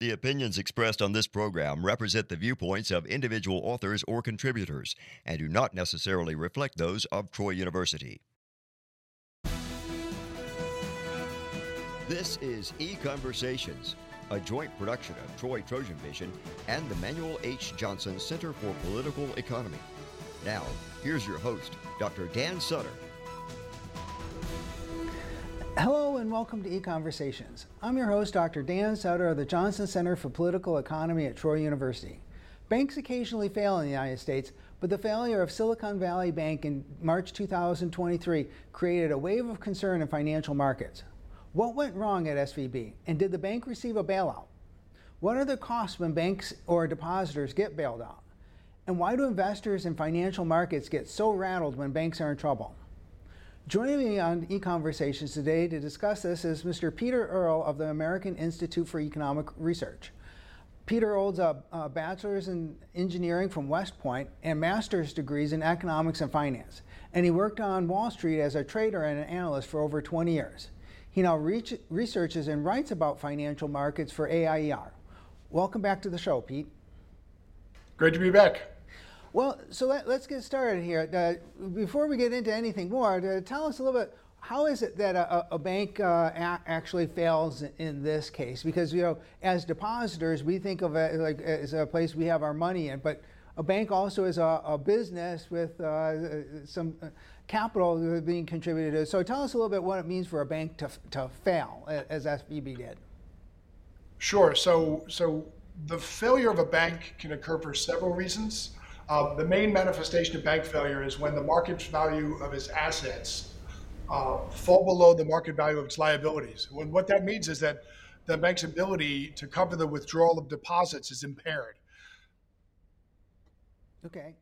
The opinions expressed on this program represent the viewpoints of individual authors or contributors and do not necessarily reflect those of Troy University. This is E Conversations, a joint production of Troy Trojan Vision and the Manuel H. Johnson Center for Political Economy. Now, here's your host, Dr. Dan Sutter. Hello and welcome to EconVersations. I'm your host, Dr. Dan Sutter of the Johnson Center for Political Economy at Troy University. Banks occasionally fail in the United States, but the failure of Silicon Valley Bank in March 2023 created a wave of concern in financial markets. What went wrong at SVB, and did the bank receive a bailout? What are the costs when banks or depositors get bailed out? And why do investors and financial markets get so rattled when banks are in trouble? Joining me on EconVersations today to discuss this is Mr. Peter Earle of the American Institute for Economic Research. Peter holds a, a, bachelor's in engineering from West Point and master's degrees in economics and finance. And he worked on Wall Street as a trader and an analyst for over 20 years. He now reach, researches and writes about financial markets for AIER. Welcome back to the show, Pete. Great to be back. Well, so let, us get started here. Uh, before we get into anything more, uh, tell us a little bit. How is it that a, a bank uh, a- actually fails in this case? Because you know, as depositors, we think of it like as a place we have our money in, but a bank also is a, a business with uh, some uh, capital being contributed to. So tell us a little bit what it means for a bank to, to fail, as SVB did. Sure. So, so the failure of a bank can occur for several reasons. Uh, the main manifestation of bank failure is when the market value of its assets uh, fall below the market value of its liabilities. When, what that means is that the bank's ability to cover the withdrawal of deposits is impaired. Okay.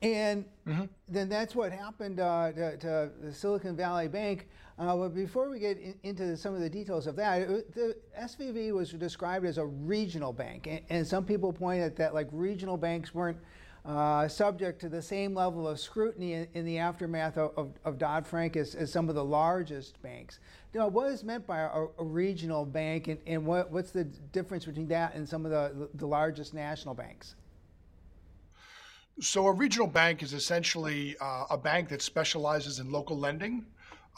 And mm-hmm. then that's what happened uh, to, to, the Silicon Valley Bank. Uh, but before we get in, into some of the details of that, it, the SVB was described as a regional bank, and, and some people pointed that like regional banks weren't uh, subject to the same level of scrutiny in, in the aftermath of, of, of Dodd Frank as, as, some of the largest banks. You know, what is meant by a, a regional bank, and, and what, what's the difference between that and some of the, the largest national banks? So, a regional bank is essentially uh, a bank that specializes in local lending.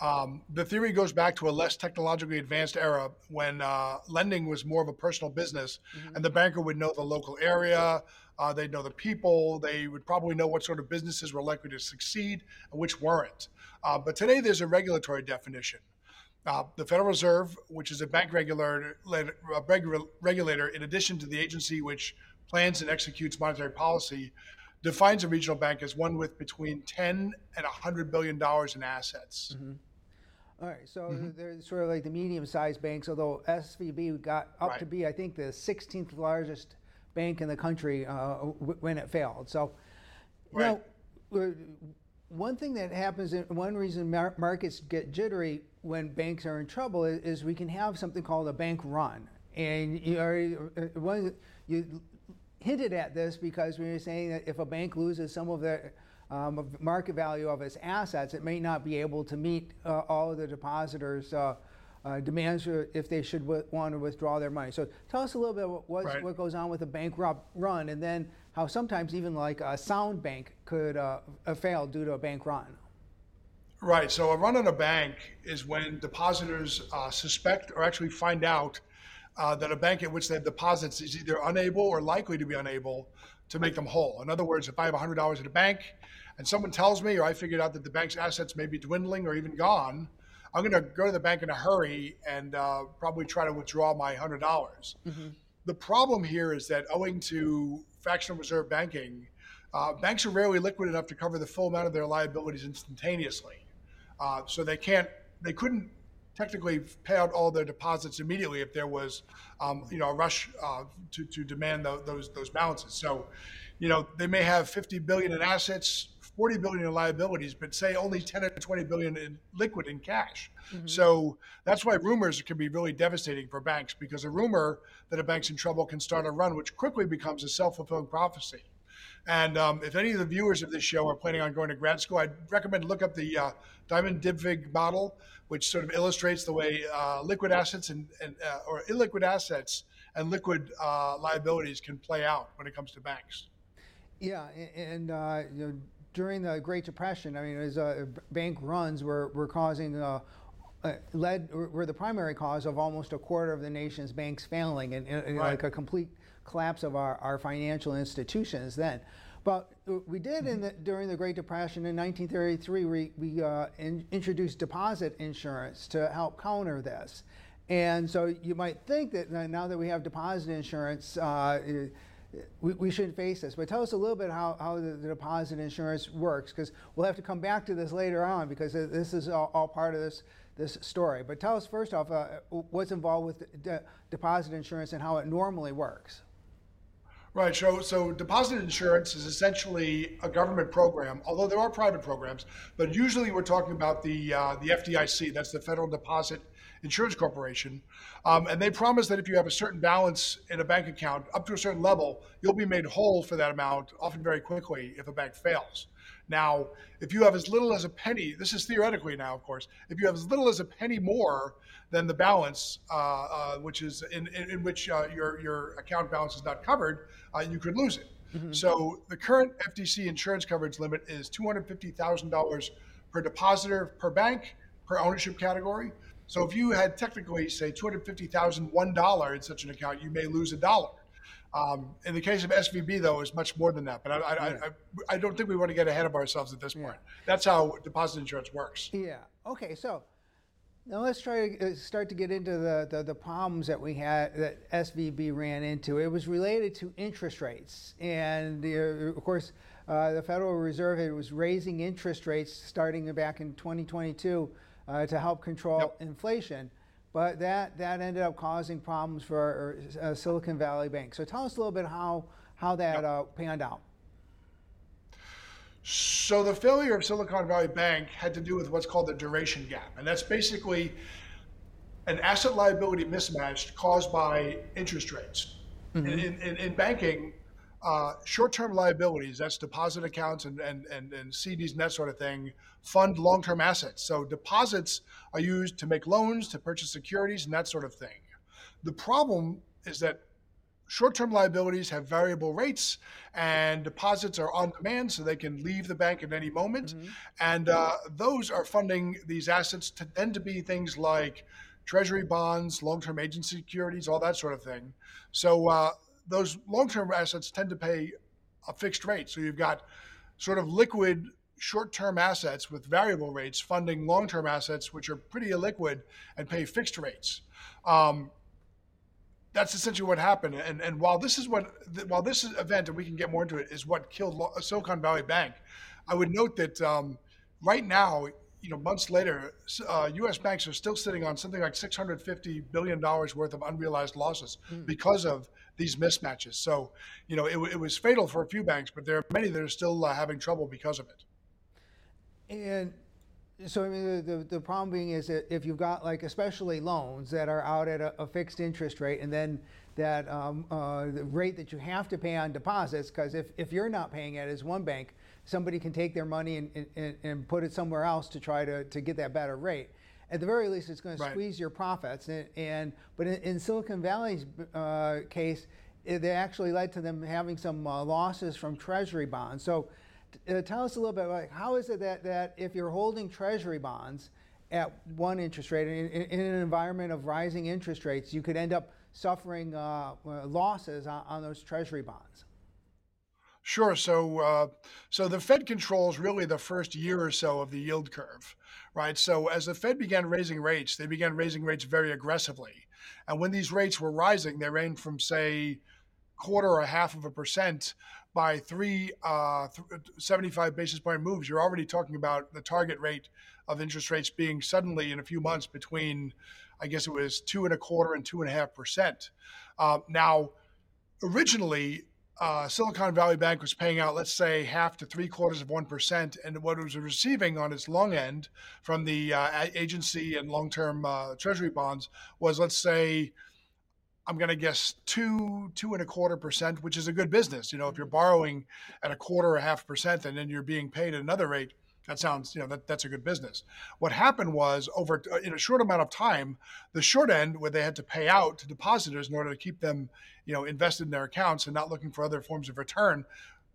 Um, the theory goes back to a less technologically advanced era when uh, lending was more of a personal business, mm-hmm. and the banker would know the local area, uh, they'd know the people. They would probably know what sort of businesses were likely to succeed and which weren't. Uh, but today there's a regulatory definition. Uh, the Federal Reserve, which is a bank regulator, regulator, in addition to the agency which plans and executes monetary policy, defines a regional bank as one with between 10 and 100 billion dollars in assets. Mm-hmm. All right, so mm-hmm. they're sort of like the medium-sized banks, although SVB got up right. to be, I think, the 16th largest bank in the country uh, when it failed. So, right. know, one thing that happens, one reason mar- markets get jittery when banks are in trouble is, is, we can have something called a bank run. And you already, one, you hinted at this because we were saying that if a bank loses some of the um, market value of its assets, it may not be able to meet uh, all of the depositors' uh, uh, demands if they should w- want to withdraw their money. So tell us a little bit what, right. what goes on with a bank run, and then how sometimes even like a sound bank could uh, fail due to a bank run. Right. So a run on a bank is when depositors uh, suspect or actually find out uh, that a bank at which they have deposits is either unable or likely to be unable to make them whole. In other words, if I have $100 at a bank and someone tells me or I figured out that the bank's assets may be dwindling or even gone, I'm going to go to the bank in a hurry and uh, probably try to withdraw my hundred dollars. Mm-hmm. The problem here is that owing to fractional reserve banking, uh, banks are rarely liquid enough to cover the full amount of their liabilities instantaneously. Uh, so they can't, they couldn't technically pay out all their deposits immediately if there was, um, you know, a rush uh, to, to demand the, those those balances. So, you know, they may have 50 billion in assets 40 billion in liabilities, but say only 10 or 20 billion in liquid in cash. Mm-hmm. So that's why rumors can be really devastating for banks because a rumor that a bank's in trouble can start a run, which quickly becomes a self fulfilling prophecy. And um, if any of the viewers of this show are planning on going to grad school, I'd recommend look up the uh, Diamond Dybvig model, which sort of illustrates the way uh, liquid assets and, and uh, or illiquid assets and liquid uh, liabilities can play out when it comes to banks. Yeah, and uh, you know, during the Great Depression, I mean, as uh, bank runs were, were causing uh, uh, led were the primary cause of almost a quarter of the nation's banks failing and, and right. like a complete collapse of our, our financial institutions then. But we did in the, during the Great Depression in 1933, we, we uh, in, introduced deposit insurance to help counter this. And so you might think that now that we have deposit insurance, uh, we, we shouldn't face this. But tell us a little bit how, how the, the deposit insurance works, because we'll have to come back to this later on, because this is all, all part of this this story. But tell us first off uh, what's involved with de- deposit insurance and how it normally works. Right. So, so deposit insurance is essentially a government program, although there are private programs. But usually, we're talking about the uh, the FDIC. That's the Federal Deposit Insurance Corporation, um, and they promise that if you have a certain balance in a bank account up to a certain level, you'll be made whole for that amount, often very quickly, if a bank fails. Now, if you have as little as a penny, this is theoretically now, of course, if you have as little as a penny more than the balance, uh, uh, which is in, in, in which uh, your, your account balance is not covered, uh, you could lose it. Mm-hmm. So the current FDIC insurance coverage limit is $250,000 per depositor per bank per ownership category. So if you had technically, say, $250,001 in such an account, you may lose a dollar. Um, in the case of SVB, though, is much more than that. But I, I, yeah. I, I, don't think we want to get ahead of ourselves at this point. That's how deposit insurance works. Yeah. Okay. So now let's try to uh, start to get into the, the, the problems that we had that SVB ran into. It was related to interest rates, and uh, of course, uh, the Federal Reserve was raising interest rates starting back in 2022 uh, to help control yep. inflation. But that, that ended up causing problems for uh, Silicon Valley Bank. So tell us a little bit how, how that uh, panned out. So the failure of Silicon Valley Bank had to do with what's called the duration gap. And that's basically an asset liability mismatch caused by interest rates. Mm-hmm. In, in, in, banking, uh, short-term liabilities, that's deposit accounts and, and, and, and CDs and that sort of thing, fund long-term assets. So deposits are used to make loans, to purchase securities, and that sort of thing. The problem is that short-term liabilities have variable rates, and deposits are on demand, so they can leave the bank at any moment. Mm-hmm. And uh, those are funding these assets to tend to be things like treasury bonds, long-term agency securities, all that sort of thing. So uh, those long-term assets tend to pay a fixed rate. So you've got sort of liquid short-term assets with variable rates funding long-term assets, which are pretty illiquid and pay fixed rates. Um, that's essentially what happened. And and while this is what while this event, and we can get more into it, is what killed Silicon Valley Bank, I would note that um, right now you know, months later, uh, U.S. banks are still sitting on something like 650 billion dollars worth of unrealized losses mm. because of these mismatches. So, you know, it, it, was fatal for a few banks, but there are many that are still uh, having trouble because of it. And so, I mean, the, the, the, problem being is that if you've got like especially loans that are out at a, a fixed interest rate, and then that um, uh, the rate that you have to pay on deposits, because if, if you're not paying it as one bank, somebody can take their money and, and, and put it somewhere else to try to, to get that better rate. At the very least, it's going to squeeze right. your profits. And, and but in, in Silicon Valley's uh, case, it, they actually led to them having some uh, losses from treasury bonds. So, uh, tell us a little bit like how is it that, that if you're holding treasury bonds at one interest rate in, in, in an environment of rising interest rates, you could end up suffering uh, uh, losses on, on those treasury bonds? Sure. So, uh, so the Fed controls really the first year or so of the yield curve, right? So, as the Fed began raising rates, they began raising rates very aggressively, and when these rates were rising, they ranged from say quarter or half of a percent by three uh, 75 basis point moves. You're already talking about the target rate of interest rates being suddenly in a few months between, I guess it was two and a quarter and two and a half percent. Uh, now, originally uh, Silicon Valley Bank was paying out, let's say, half to three quarters of 1%. And what it was receiving on its long end from the uh, agency and long term uh, treasury bonds was, let's say, I'm going to guess two, two and a quarter percent, which is a good business. You know, if you're borrowing at a quarter or half percent and then you're being paid at another rate, That sounds, you know, that, that's a good business. What happened was over uh, in a short amount of time, the short end where they had to pay out to depositors in order to keep them, you know, invested in their accounts and not looking for other forms of return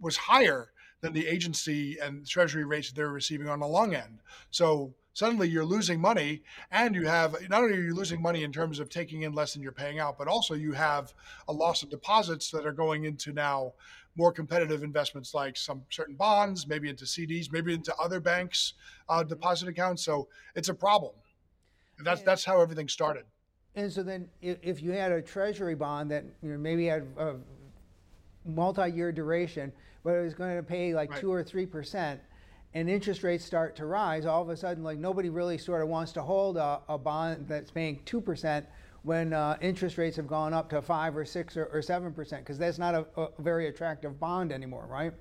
was higher than the agency and treasury rates they're receiving on the long end. So suddenly you're losing money and you have not only are you losing money in terms of taking in less than you're paying out, but also you have a loss of deposits that are going into now more competitive investments like some certain bonds, maybe into CDs, maybe into other banks' uh, deposit accounts. So it's a problem. And that's that's how everything started. And so then, if you had a treasury bond that you know, maybe had a multi-year duration, but it was going to pay like right. two or three percent, and interest rates start to rise, all of a sudden, like nobody really sort of wants to hold a, a bond that's paying two percent when uh, interest rates have gone up to five or six or, seven percent, because that's not a, a, very attractive bond anymore, right?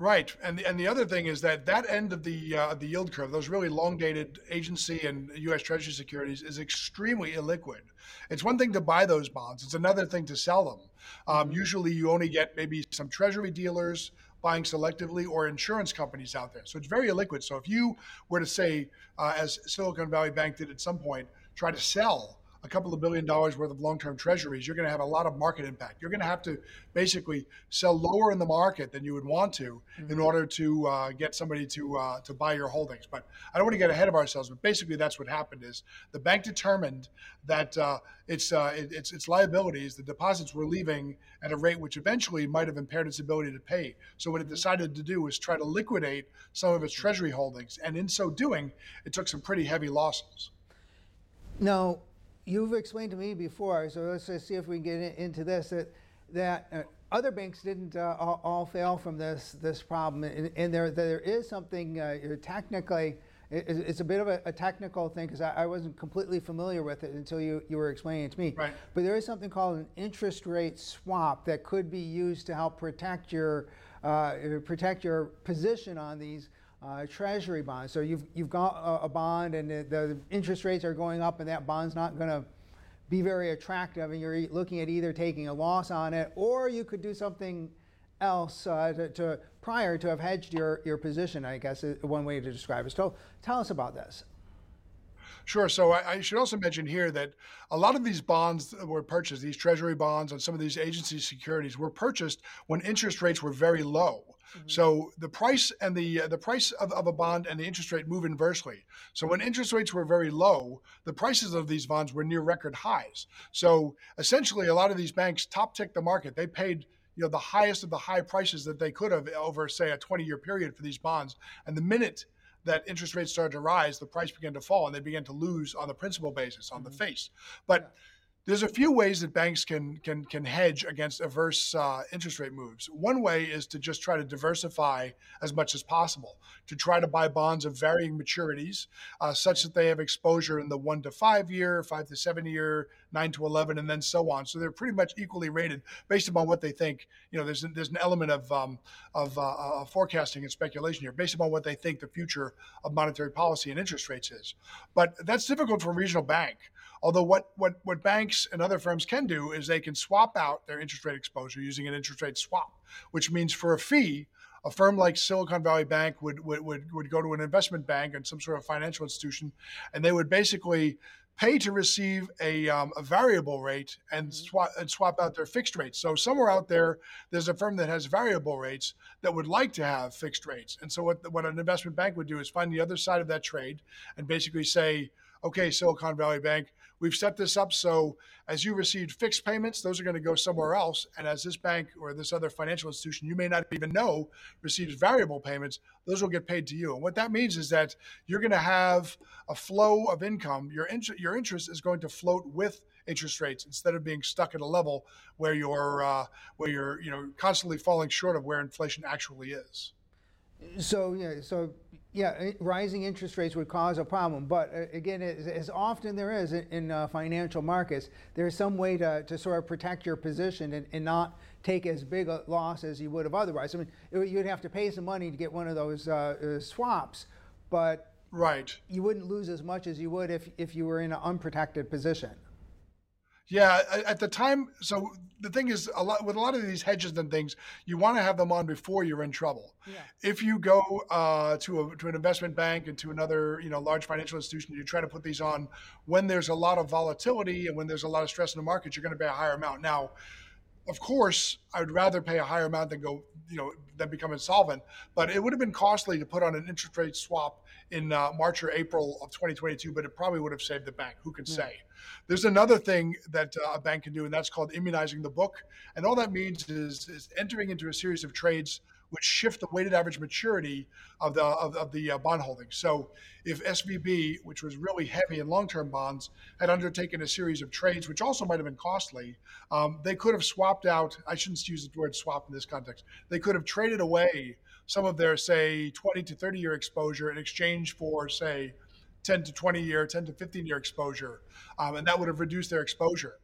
Right, and the, and the other thing is that that end of the uh, the yield curve, those really long dated agency and U.S. Treasury securities, is extremely illiquid. It's one thing to buy those bonds; it's another thing to sell them. Um, mm-hmm. usually, you only get maybe some Treasury dealers buying selectively or insurance companies out there. So it's very illiquid. So if you were to say, uh, as Silicon Valley Bank did at some point, try to sell a couple of billion dollars worth of long-term treasuries, you're going to have a lot of market impact. You're going to have to basically sell lower in the market than you would want to mm-hmm. in order to uh, get somebody to uh, to buy your holdings. But I don't want to get ahead of ourselves. But basically, that's what happened: is the bank determined that uh, its uh, its its liabilities, the deposits, were leaving at a rate which eventually might have impaired its ability to pay. So what it mm-hmm. decided to do was try to liquidate some of its mm-hmm. treasury holdings, and in so doing, it took some pretty heavy losses. Now, you've explained to me before, so let's just see if we can get into this, that, that uh, other banks didn't uh, all, all, fail from this, this problem. And, and there, there is something uh, technically, it's a bit of a, a technical thing because I, I, wasn't completely familiar with it until you, you were explaining it to me. Right. But there is something called an interest rate swap that could be used to help protect your, uh, protect your position on these uh, treasury bonds. So you've, you've got a, a bond and the, the, interest rates are going up and that bond's not going to be very attractive and you're looking at either taking a loss on it or you could do something else uh, to, to, prior to have hedged your, your position, I guess is one way to describe it. So tell us about this. Sure. So I, I, should also mention here that a lot of these bonds that were purchased, these treasury bonds and some of these agency securities were purchased when interest rates were very low. Mm-hmm. So the price and the uh, the price of, of a bond and the interest rate move inversely. So when interest rates were very low, the prices of these bonds were near record highs. So essentially, a lot of these banks top ticked the market. They paid you know the highest of the high prices that they could have over say a 20 year period for these bonds. And the minute that interest rates started to rise, the price began to fall and they began to lose on the principal basis, on mm-hmm. the face. But there's a few ways that banks can can can hedge against adverse uh, interest rate moves. One way is to just try to diversify as much as possible, to try to buy bonds of varying maturities, uh, such that they have exposure in the one to five year, five to seven year, nine to eleven, and then so on. So they're pretty much equally rated based upon what they think. You know, there's there's an element of um, of uh, uh forecasting and speculation here, based upon what they think the future of monetary policy and interest rates is. But that's difficult for a regional bank. Although what, what, what banks and other firms can do is they can swap out their interest rate exposure using an interest rate swap, which means for a fee, a firm like Silicon Valley Bank would, would, would, would go to an investment bank and some sort of financial institution, and they would basically pay to receive a, um, a variable rate and mm-hmm. swap, and swap out their fixed rates. So somewhere out there, there's a firm that has variable rates that would like to have fixed rates. And so what, what an investment bank would do is find the other side of that trade and basically say, okay, Silicon Valley Bank, We've set this up so as you received fixed payments, those are going to go somewhere else. And as this bank or this other financial institution you may not even know receives variable payments, those will get paid to you. And what that means is that you're going to have a flow of income. Your, in- your interest is going to float with interest rates instead of being stuck at a level where you're uh, where you're you know constantly falling short of where inflation actually is. So yeah, so yeah, rising interest rates would cause a problem. But uh, again, as often there is in uh, financial markets, there's some way to, to sort of protect your position and, and, not take as big a loss as you would have otherwise. I mean, you'd have to pay some money to get one of those uh, uh, swaps, but right, you wouldn't lose as much as you would if, if you were in an unprotected position. Yeah, at the time, so the thing is a lot with a lot of these hedges and things you want to have them on before you're in trouble yeah. if you go uh, to a to an investment bank and to another you know large financial institution you try to put these on when there's a lot of volatility and when there's a lot of stress in the market you're going to pay a higher amount now of course, I would rather pay a higher amount than go, you know, than become insolvent. But it would have been costly to put on an interest rate swap in uh, March or April of 2022. But it probably would have saved the bank. Who can yeah. say? There's another thing that uh, a bank can do, and that's called immunizing the book. And all that means is, is entering into a series of trades which shift the weighted average maturity of the of, of the uh, bond holdings. So if SVB, which was really heavy in long-term bonds, had undertaken a series of trades, which also might have been costly, um, they could have swapped out. I shouldn't use the word swap in this context. They could have traded away some of their say 20 to 30 year exposure in exchange for say 10 to 20 year, 10 to 15 year exposure, um, and that would have reduced their exposure.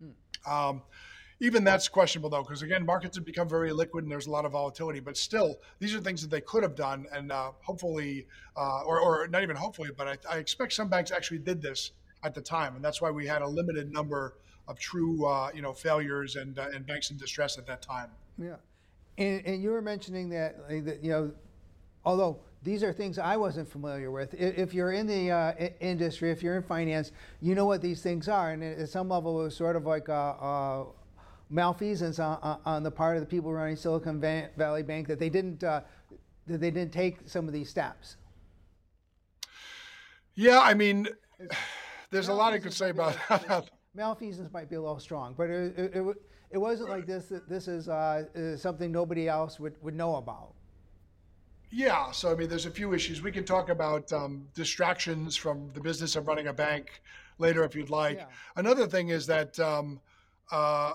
Hmm. Um, even that's questionable though, because again, markets have become very liquid and there's a lot of volatility. But still, these are things that they could have done, and uh, hopefully, uh, or, or not even hopefully, but I, I, expect some banks actually did this at the time, and that's why we had a limited number of true, uh, you know, failures and uh, and banks in distress at that time. Yeah, and, and you were mentioning that, that you know, although these are things I wasn't familiar with. If you're in the uh, industry, if you're in finance, you know what these things are, and at some level, it was sort of like a, a malfeasance on, on, the part of the people running Silicon Valley Bank that they didn't uh, that they didn't take some of these steps. Yeah, I mean, there's a lot I could say about that. Malfeasance might be a little strong, but it, it, it, it wasn't like this. This is uh, something nobody else would, would know about. Yeah, so I mean, there's a few issues. We can talk about um, distractions from the business of running a bank later if you'd like. Yeah. Another thing is that um, uh,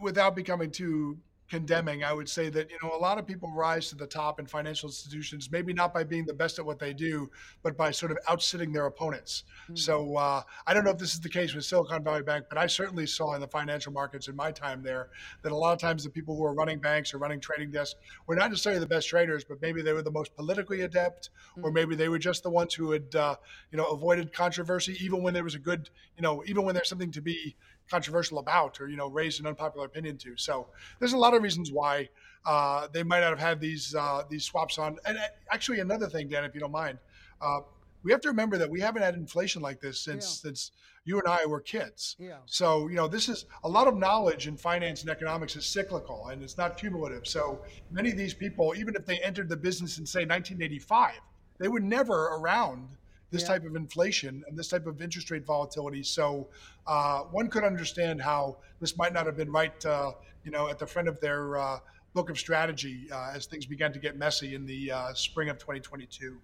without becoming too condemning, I would say that you know a lot of people rise to the top in financial institutions, maybe not by being the best at what they do, but by sort of outsitting their opponents. Mm-hmm. So uh, I don't know if this is the case with Silicon Valley Bank, but I certainly saw in the financial markets in my time there that a lot of times the people who are running banks or running trading desks were not necessarily the best traders, but maybe they were the most politically adept, mm-hmm. or maybe they were just the ones who had uh, you know avoided controversy, even when there was a good you know even when there's something to be controversial about or you know raised an unpopular opinion to. So there's a lot of reasons why uh, they might not have had these uh, these swaps on. And uh, actually, another thing, Dan, if you don't mind, uh, we have to remember that we haven't had inflation like this since yeah. since you and I were kids. Yeah. So you know this is a lot of knowledge in finance and economics is cyclical and it's not cumulative. So many of these people, even if they entered the business in say 1985, they were never around this yeah. type of inflation and this type of interest rate volatility. So uh, one could understand how this might not have been right, uh, you know, at the front of their uh, book of strategy uh, as things began to get messy in the uh, spring of 2022.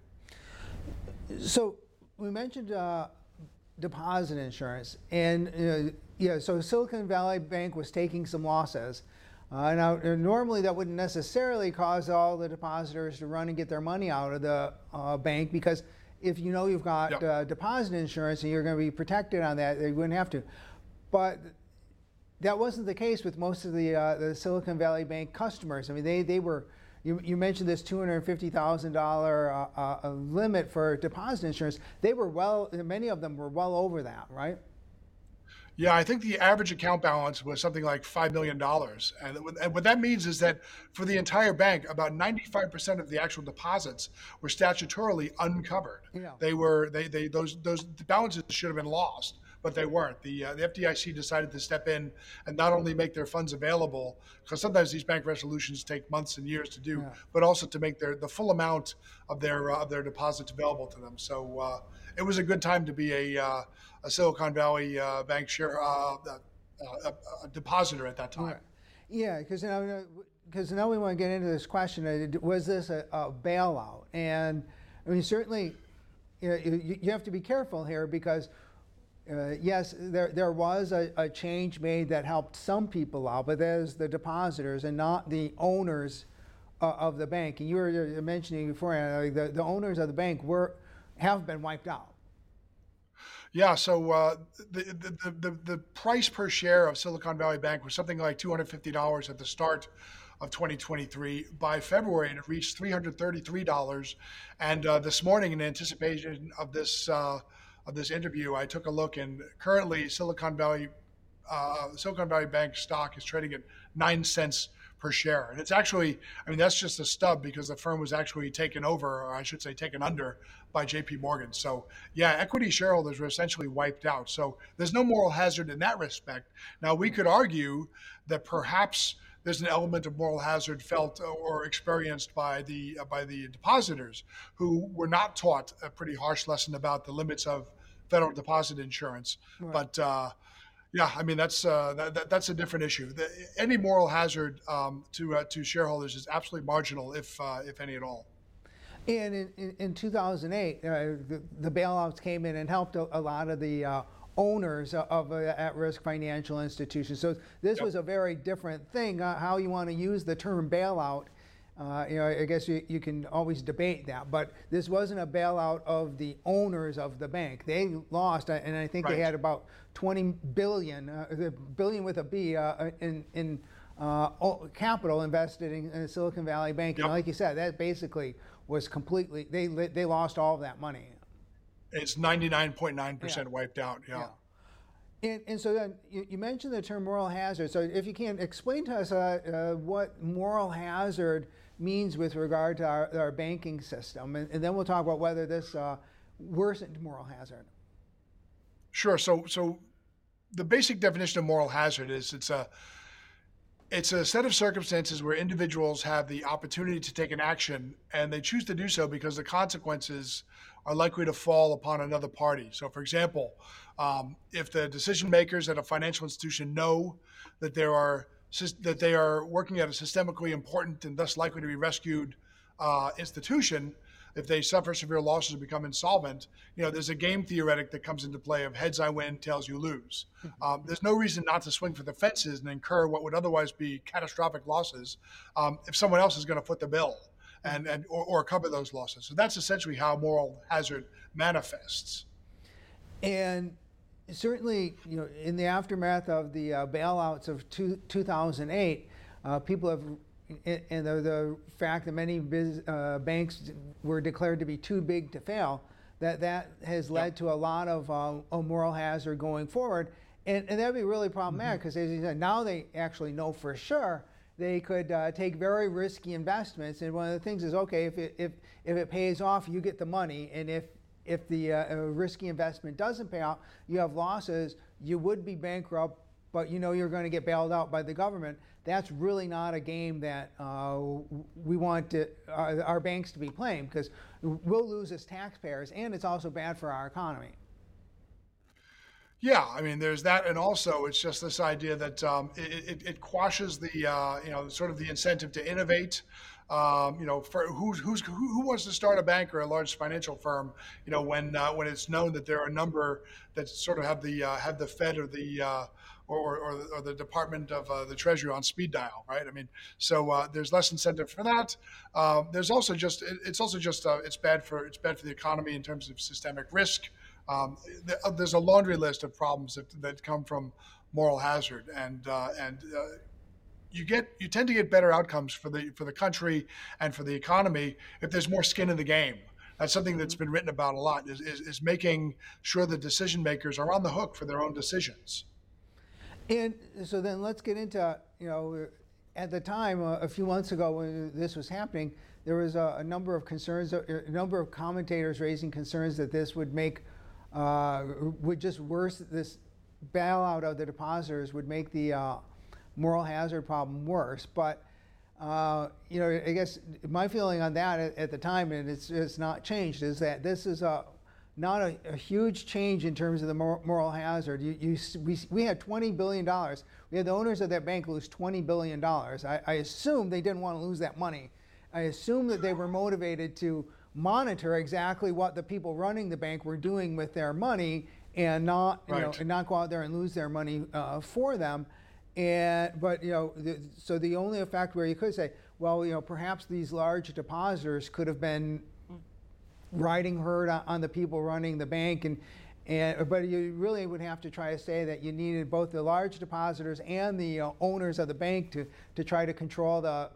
So we mentioned uh, deposit insurance, and you yeah, so Silicon Valley Bank was taking some losses. Uh, now, normally that wouldn't necessarily cause all the depositors to run and get their money out of the uh, bank because if you know you've got yep. uh, deposit insurance and you're going to be protected on that, they wouldn't have to. But that wasn't the case with most of the, uh, the Silicon Valley Bank customers. I mean, they, they were, you, you mentioned this $250,000 uh, uh, limit for deposit insurance. They were well, many of them were well over that, right? Yeah, I think the average account balance was something like $5 million. And, and what that means is that for the entire bank, about 95% of the actual deposits were statutorily uncovered. Yeah. They were, they, they, those, those balances should have been lost but they weren't. The, uh, the FDIC decided to step in and not only make their funds available, because sometimes these bank resolutions take months and years to do, yeah. but also to make their the full amount of their uh, of their deposits available to them. So uh, it was a good time to be a, uh, a Silicon Valley uh, bank share uh, a, a, depositor at that time. Right. Yeah, because now because now we want to get into this question: Was this a, a bailout? And I mean, certainly, you, know, you, you have to be careful here because. Uh, yes, there, there was a, a, change made that helped some people out, but there's the depositors and not the owners uh, of the bank. And you were mentioning before, uh, the, the owners of the bank were have been wiped out. Yeah, so uh, the, the, the, the price per share of Silicon Valley Bank was something like $250 at the start of 2023. By February, it reached $333. And uh, this morning, in anticipation of this uh, of this interview, I took a look, and currently Silicon Valley uh, Silicon Valley Bank stock is trading at nine cents per share. And it's actually, I mean, that's just a stub because the firm was actually taken over, or I should say, taken under by JP Morgan. So, yeah, equity shareholders were essentially wiped out. So, there's no moral hazard in that respect. Now, we could argue that perhaps there's an element of moral hazard felt or experienced by the uh, by the depositors who were not taught a pretty harsh lesson about the limits of federal deposit insurance. Right. But uh, yeah, I mean that's uh, that, that's a different issue. The, any moral hazard um, to uh, to shareholders is absolutely marginal, if uh, if any at all. And in, in, in 2008, uh, the, the, bailouts came in and helped a, a lot of the uh, owners of uh, at-risk financial institutions. So this yep. was a very different thing. how you want to use the term bailout uh, you know, I guess you, you can always debate that, but this wasn't a bailout of the owners of the bank. They lost, and I think right. they had about 20 billion, uh, billion with a B, uh, in, in uh, capital invested in, in, Silicon Valley Bank. Yep. And like you said, that basically was completely, they, they lost all of that money. It's 99.9% yeah. wiped out, yeah. yeah. And, and, so then you, you, mentioned the term moral hazard. So if you can explain to us uh, uh, what moral hazard means with regard to our, our banking system. And, and, then we'll talk about whether this uh, worsened moral hazard. Sure. So, so the basic definition of moral hazard is it's a it's a set of circumstances where individuals have the opportunity to take an action and they choose to do so because the consequences are likely to fall upon another party. So, for example, um, if the decision makers at a financial institution know that there are that they are working at a systemically important and thus likely to be rescued uh, institution, if they suffer severe losses and become insolvent, you know, there's a game theoretic that comes into play of heads I win, tails you lose. Mm-hmm. Um, there's no reason not to swing for the fences and incur what would otherwise be catastrophic losses um, if someone else is going to foot the bill and, and or, or cover those losses. So that's essentially how moral hazard manifests. And certainly, you know, in the aftermath of the uh, bailouts of two, 2008, uh, people have, and the, the, fact that many biz, uh, banks were declared to be too big to fail, that that has led yep. to a lot of uh, moral hazard going forward. And, and that'd be really problematic because, mm-hmm. as you said, now they actually know for sure they could uh, take very risky investments. And one of the things is, okay, if it, if, if it pays off, you get the money. And if if the uh, risky investment doesn't pay out, you have losses, you would be bankrupt, but you know you're going to get bailed out by the government. That's really not a game that uh, we want to, uh, our banks to be playing because we'll lose as taxpayers, and it's also bad for our economy. Yeah, I mean, there's that, and also it's just this idea that um, it, it, it, quashes the uh, you know sort of the incentive to innovate. Um, you know, for who's who's who wants to start a bank or a large financial firm? You know, when uh, when it's known that there are a number that sort of have the uh, have the Fed or the uh, or, or, or, the Department of uh, the Treasury on speed dial, right? I mean, so uh, there's less incentive for that. Um, there's also just it's also just uh, it's bad for it's bad for the economy in terms of systemic risk. Um, there's a laundry list of problems that, that come from moral hazard, and and you get you tend to get better outcomes for the for the country and for the economy if there's more skin in the game. That's something that's mm-hmm. been written about a lot is, is, is making sure the decision makers are on the hook for their own decisions. And so then let's get into you know at the time uh, a few months ago when this was happening, there was a, a number of concerns, a, a, number of commentators raising concerns that this would make uh, would just worse this bailout of the depositors would make the uh, moral hazard problem worse. But uh, you know, I guess my feeling on that at, at, the time, and it's, it's not changed, is that this is a not a, a huge change in terms of the moral hazard. You, you, we, we had $20 billion. We had the owners of that bank lose $20 billion. I, I assume they didn't want to lose that money. I assume that they were motivated to monitor exactly what the people running the bank were doing with their money and not, right. you know, and not go out there and lose their money uh, for them. And but you know, the, so the only effect where you could say, well, you know, perhaps these large depositors could have been riding herd on, on the people running the bank, and and but you really would have to try to say that you needed both the large depositors and the uh, owners of the bank to to try to control the,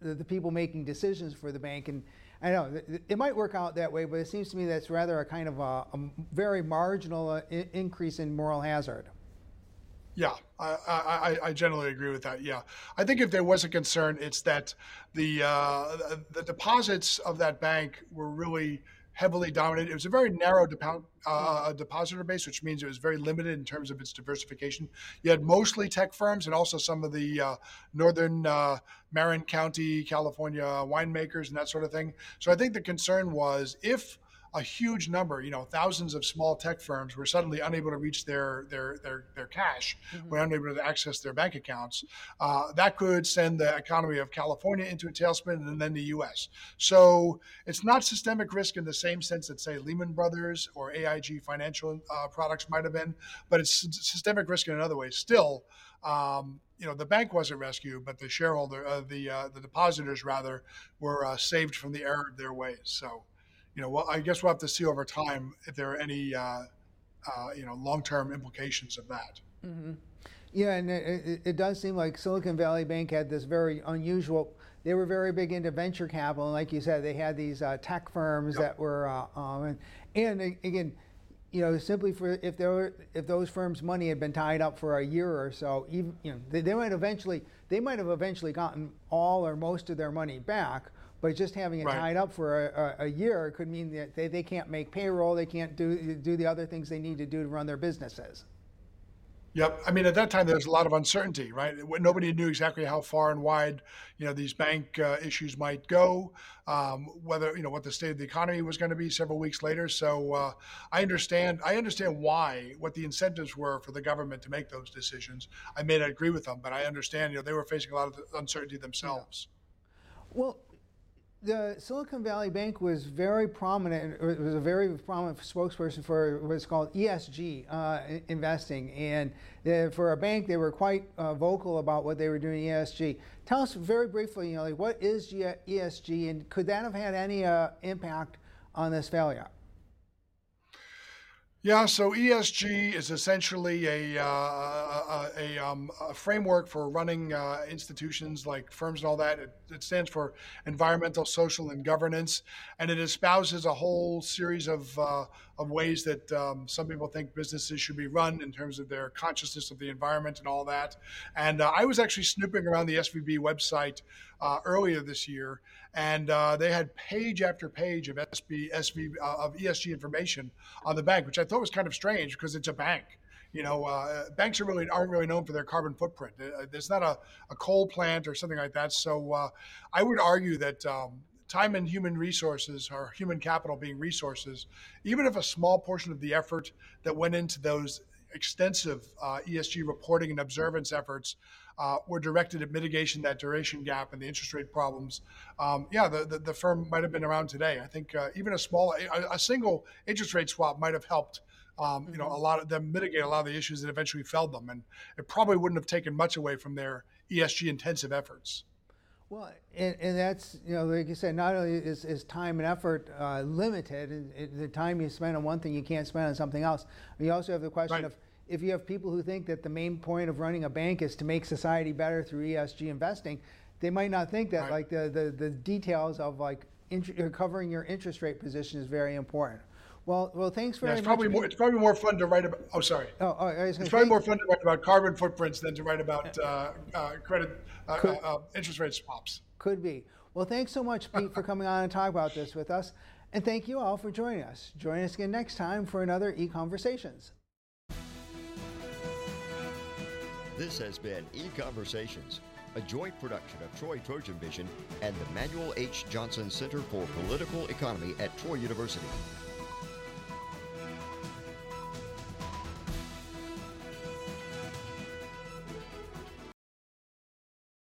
the, people making decisions for the bank and. I know it might work out that way, but it seems to me that's rather a kind of a, a very marginal uh, increase in moral hazard. Yeah, I, I, I, generally agree with that. Yeah, I think if there was a concern, it's that the uh, the deposits of that bank were really heavily dominated. It was a very narrow depo- uh, depositor base, which means it was very limited in terms of its diversification. You had mostly tech firms and also some of the uh, northern uh, Marin County, California winemakers and that sort of thing. So I think the concern was if a huge number, you know, thousands of small tech firms were suddenly unable to reach their their their, their cash, mm-hmm. were unable to access their bank accounts. Uh, that could send the economy of California into a tailspin, and then the U.S. So it's not systemic risk in the same sense that say Lehman Brothers or AIG financial uh, products might have been, but it's systemic risk in another way. Still. Um, you know the bank wasn't rescued, but the shareholder, uh, the uh, the depositors rather, were uh, saved from the error of their ways. So you know, well, I guess we'll have to see over time if there are any, uh, uh, you know, long-term implications of that. Mm-hmm. Yeah, and it, it, does seem like Silicon Valley Bank had this very unusual. They were very big into venture capital, and like you said, they had these uh, tech firms yep. that were, uh, um, and, and again, you know, simply for if there were, if those firms' money had been tied up for a year or so, even you know, they, they might eventually they might have eventually gotten all or most of their money back, but just having it right. tied up for a, a, a, year could mean that they, they can't make payroll, they can't do, do the other things they need to do to run their businesses. Yep. I mean, at that time, there was a lot of uncertainty, right? Nobody knew exactly how far and wide, you know, these bank uh, issues might go, um, whether, you know, what the state of the economy was going to be several weeks later. So uh, I understand, I understand why, what the incentives were for the government to make those decisions. I may not agree with them, but I understand, you know, they were facing a lot of uncertainty themselves. Well, the Silicon Valley Bank was very prominent. It was a very prominent spokesperson for what's called ESG uh, investing, and for a bank, they were quite uh, vocal about what they were doing ESG. Tell us very briefly, you know, like what is ESG, and could that have had any uh, impact on this failure? Yeah, so ESG is essentially a, uh, a, a, um, a, framework for running uh, institutions like firms and all that. It, it, stands for environmental, social, and governance, and it espouses a whole series of, uh, of ways that um, some people think businesses should be run in terms of their consciousness of the environment and all that. And uh, I was actually snooping around the SVB website uh, earlier this year, and uh, they had page after page of SB, SV, uh, of ESG information on the bank, which I thought was kind of strange because it's a bank. You know, uh, banks are really aren't really known for their carbon footprint. Uh, there's not a, a coal plant or something like that. So uh, I would argue that. Um, time and human resources or human capital being resources, even if a small portion of the effort that went into those extensive uh, ESG reporting and observance efforts uh, were directed at mitigation that duration gap and the interest rate problems. Um, yeah, the, the, the, firm might have been around today. I think uh, even a small, a, a, single interest rate swap might have helped. Um, you know, mm-hmm. a lot of them mitigate a lot of the issues that eventually felled them, and it probably wouldn't have taken much away from their ESG intensive efforts. Well, and, and, that's, you know, like you said, not only is, is time and effort uh, limited, it, it, the time you spend on one thing you can't spend on something else. You also have the question right. of if you have people who think that the main point of running a bank is to make society better through ESG investing, they might not think that right. like the, the, the details of like int- covering your interest rate position is very important. Well, well, thanks very yeah, it's much. Probably more, it's probably more fun to write about. Oh, sorry. Oh, oh it's probably more fun to write about carbon footprints than to write about uh, uh, credit uh, could, uh, interest rate swaps. Could be. Well, thanks so much, Pete, for coming on and talk about this with us, and thank you all for joining us. Join us again next time for another E Conversations. This has been E Conversations, a joint production of Troy Trojan Vision and the Manuel H. Johnson Center for Political Economy at Troy University.